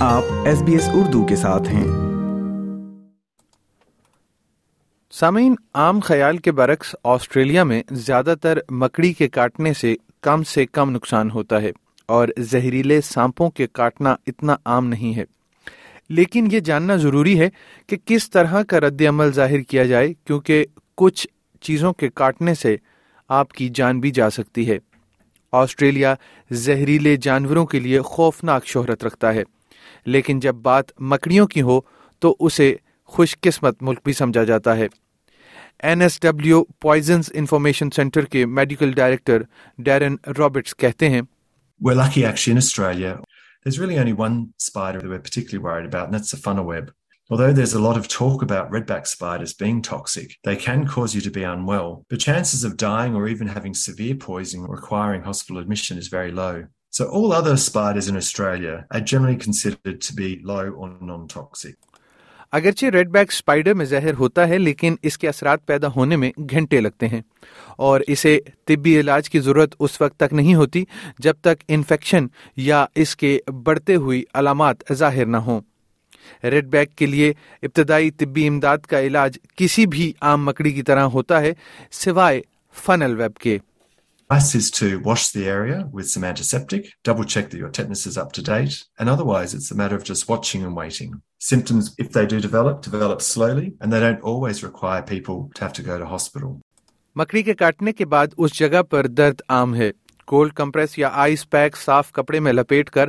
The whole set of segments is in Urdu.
آپ ایس بی ایس اردو کے ساتھ ہیں سامعین عام خیال کے برعکس آسٹریلیا میں زیادہ تر مکڑی کے کاٹنے سے کم سے کم نقصان ہوتا ہے اور زہریلے سانپوں کے کاٹنا اتنا عام نہیں ہے لیکن یہ جاننا ضروری ہے کہ کس طرح کا رد عمل ظاہر کیا جائے کیونکہ کچھ چیزوں کے کاٹنے سے آپ کی جان بھی جا سکتی ہے آسٹریلیا زہریلے جانوروں کے لیے خوفناک شہرت رکھتا ہے لیکن جب بات مکڑیوں کی ہو تو اسے خوش قسمت ملک بھی سمجھا جاتا ہے این ایس ڈبلیو ڈبل انفارمیشن سینٹر کے میڈیکل ڈائریکٹر ڈیرن رابرٹس کہتے ہیں So, all other spiders in Australia are generally considered to be low or non toxic. اگرچہ ریڈ بیک اسپائڈر میں زہر ہوتا ہے لیکن اس کے اثرات پیدا ہونے میں گھنٹے لگتے ہیں اور اسے طبی علاج کی ضرورت اس وقت تک نہیں ہوتی جب تک انفیکشن یا اس کے بڑھتے ہوئی علامات ظاہر نہ ہوں ریڈ بیک کے لیے ابتدائی طبی امداد کا علاج کسی بھی عام مکڑی کی طرح ہوتا ہے سوائے فنل ویب کے advice is to wash the area with some antiseptic, double check that your tetanus is up to date, and otherwise it's a matter of just watching and waiting. Symptoms, if they do develop, develop slowly, and they don't always require people to have to go to hospital. مکڑی کے کاٹنے کے بعد اس جگہ پر درد عام ہے کولڈ کمپریس یا آئس پیک صاف کپڑے میں لپیٹ کر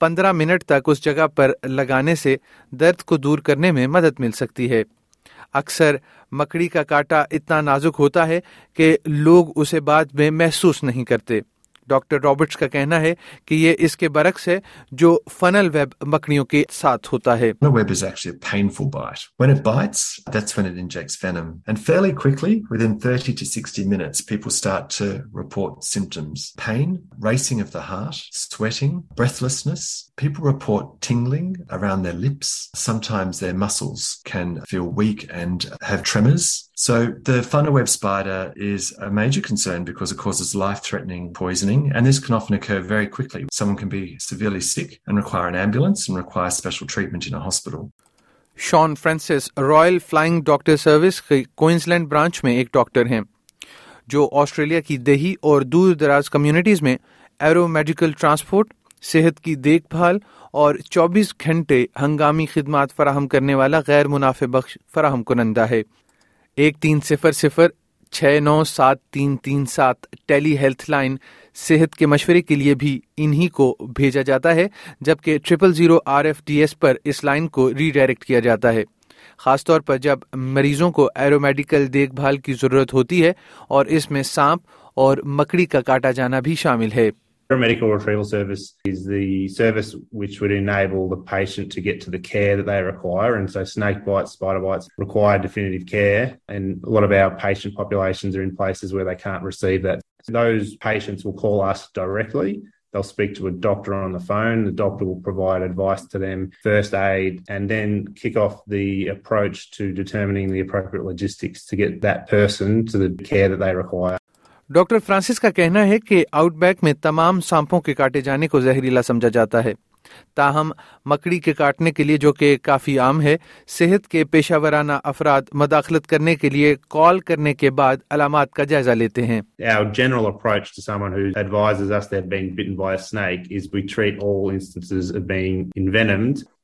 پندرہ منٹ تک اس جگہ پر لگانے سے درد کو دور کرنے میں مدد مل سکتی ہے اکثر مکڑی کا کاٹا اتنا نازک ہوتا ہے کہ لوگ اسے بعد میں محسوس نہیں کرتے ڈاکٹر رابرٹس کا کہنا ہے ہے کہ یہ اس کے برعکس جو فنل ویب مکڑیوں کے ساتھ ہوتا ہے سروس کے جو آسٹریلیا کی دیہی اور دور دراز کمیونٹیز میں ایرو میڈیکل ٹرانسپورٹ صحت کی دیکھ بھال اور چوبیس گھنٹے ہنگامی خدمات فراہم کرنے والا غیر منافع بخش فراہم کنندہ ہے ایک تین صفر صفر چھ نو سات تین تین سات ٹیلی ہیلتھ لائن صحت کے مشورے کے لیے بھی انہی کو بھیجا جاتا ہے جبکہ triple zero R F D S پر اس لائن کو ری ڈائریکٹ کیا جاتا ہے خاص طور پر جب مریضوں کو ایرو میڈیکل دیکھ بھال کی ضرورت ہوتی ہے اور اس میں سانپ اور مکڑی کا کاٹا جانا بھی شامل ہے میری سروس ویچ نئی بوٹن ٹو گیٹ ٹوائر واٹس ڈاکٹر فرانسس کا کہنا ہے کہ آؤٹ بیک میں تمام سانپوں کے کاٹے جانے کو زہریلا سمجھا جاتا ہے تاہم مکڑی کے کاٹنے کے لیے جو کہ کافی عام ہے صحت کے پیشہ ورانہ افراد مداخلت کرنے کے لیے کال کرنے کے بعد علامات کا جائزہ لیتے ہیں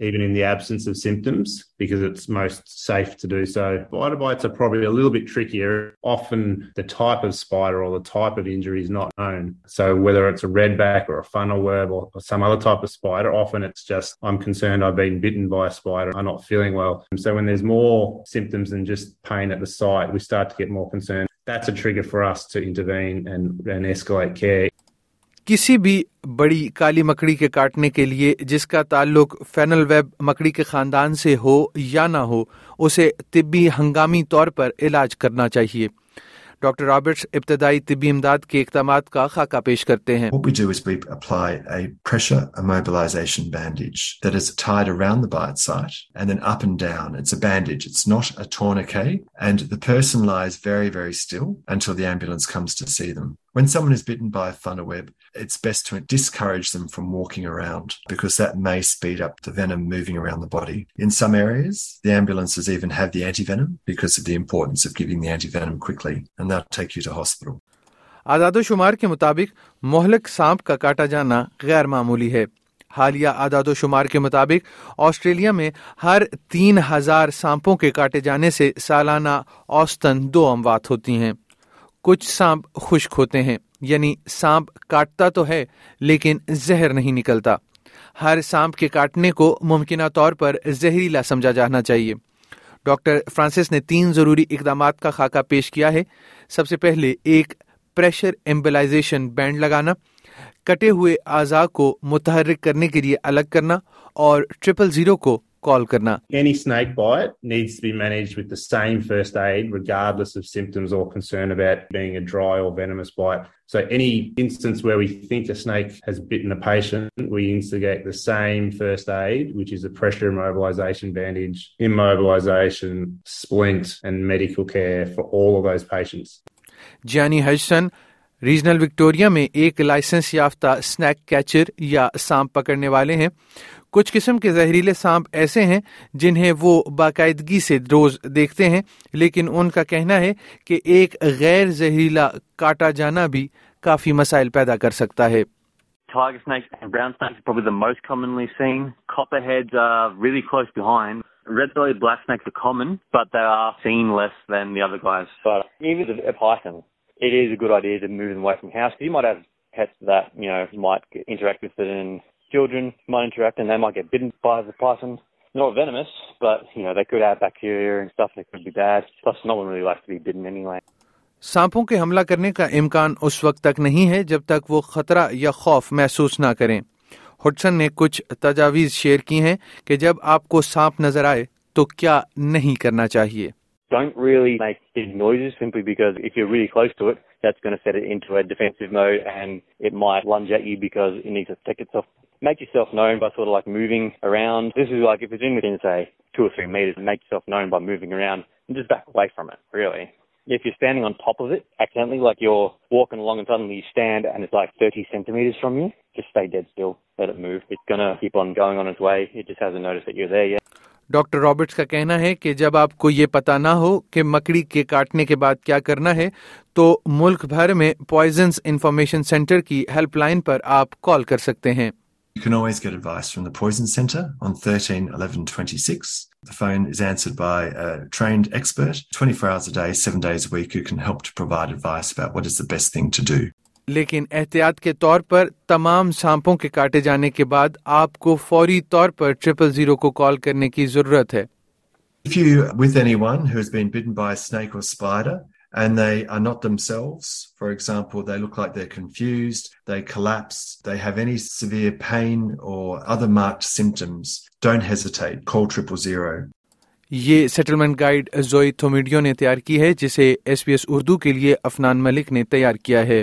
even in the absence of symptoms, because it's most safe to do so. Spider bites are probably a little bit trickier. Often the type of spider or the type of injury is not known. So whether it's a redback or a funnel web or, or some other type of spider, often it's just, I'm concerned I've been bitten by a spider. I'm not feeling well. And so when there's more symptoms than just pain at the site, we start to get more concerned. That's a trigger for us to intervene and, and escalate care. کسی بھی بڑی کالی مکڑی مکڑی کے کے کے کے کاٹنے لیے جس کا تعلق فینل ویب خاندان سے ہو ہو یا نہ اسے طبی طبی ہنگامی طور پر علاج کرنا چاہیے ڈاکٹر رابرٹس ابتدائی امداد اقدامات کا خاکہ پیش کرتے ہیں When someone is bitten by a thunder web, it's best to discourage them from walking around because that may speed up the venom moving around the body. In some areas, the ambulances even have the antivenom because of the importance of giving the antivenom quickly and they'll take you to hospital. آزاد و شمار کے مطابق مہلک سانپ کا کاٹا جانا غیر معمولی ہے حالیہ اعداد و شمار کے مطابق آسٹریلیا میں ہر تین ہزار سانپوں کے کاٹے جانے سے سالانہ اوسطن دو اموات ہوتی ہیں کچھ سانپ خشک ہوتے ہیں یعنی سانپ کاٹتا تو ہے لیکن زہر نہیں نکلتا ہر سانپ کے کاٹنے کو ممکنہ طور پر زہریلا سمجھا جانا چاہیے ڈاکٹر فرانسس نے تین ضروری اقدامات کا خاکہ پیش کیا ہے سب سے پہلے ایک پریشر ایمبلائزیشن بینڈ لگانا کٹے ہوئے اعضاء کو متحرک کرنے کے لیے الگ کرنا اور ٹریپل زیرو کو کال کرنا any snake bite needs to be managed with the same first aid regardless of symptoms or concern about being a dry or venomous bite so any instance where we think a snake has bitten a patient we instigate the same first aid which is a pressure immobilization bandage immobilization splint and medical care for all of those patients Jenny Hudson regional Victoria میں ایک لائسنس یافتہ سنیک کیچر یا سانپ پکڑنے والے ہیں کچھ قسم کے زہریلے سانپ ایسے ہیں جنہیں وہ باقاعدگی سے روز دیکھتے ہیں لیکن ان کا کہنا ہے کہ ایک غیر زہریلا کاٹا جانا بھی کافی مسائل پیدا کر سکتا ہے it is a good idea to move them away from house because you might have pets that you know might interact with it, and children might interact, and they might get bitten by the python. Not venomous, but you know they could have bacteria and stuff that could be bad. Plus, no one really likes to be bitten anyway. سانپوں کے حملہ کرنے کا امکان اس وقت تک نہیں ہے جب تک وہ خطرہ یا خوف محسوس نہ کریں ہٹسن نے کچھ تجاویز شیئر کی ہیں کہ جب آپ کو سانپ نظر آئے تو کیا نہیں کرنا چاہیے لانگ سینٹ میریز فرم یو بائیٹن ڈاکٹر رابرٹس کا کہنا ہے کہ جب آپ کو یہ پتا نہ ہو کہ مکڑی کے کاٹنے کے بعد کیا کرنا ہے تو ملک بھر میں پوائزنس انفارمیشن سینٹر کی ہیلپ لائن پر آپ کال کر سکتے ہیں You can always get advice from the Poison Centre on 13 11 26. The phone is answered by a trained expert 24 hours a day, 7 days a week who can help to provide advice about what is the best thing to do. لیکن احتیاط کے طور پر تمام سانپوں کے کاٹے جانے کے بعد آپ کو فوری طور پر ٹریپل زیرو کو کال کرنے کی ضرورت ہے یہ سیٹلمنٹ گائیڈ زوئی تھومیڈیو نے تیار کی ہے جسے ایس بی ایس اردو کے لیے افنان ملک نے تیار کیا ہے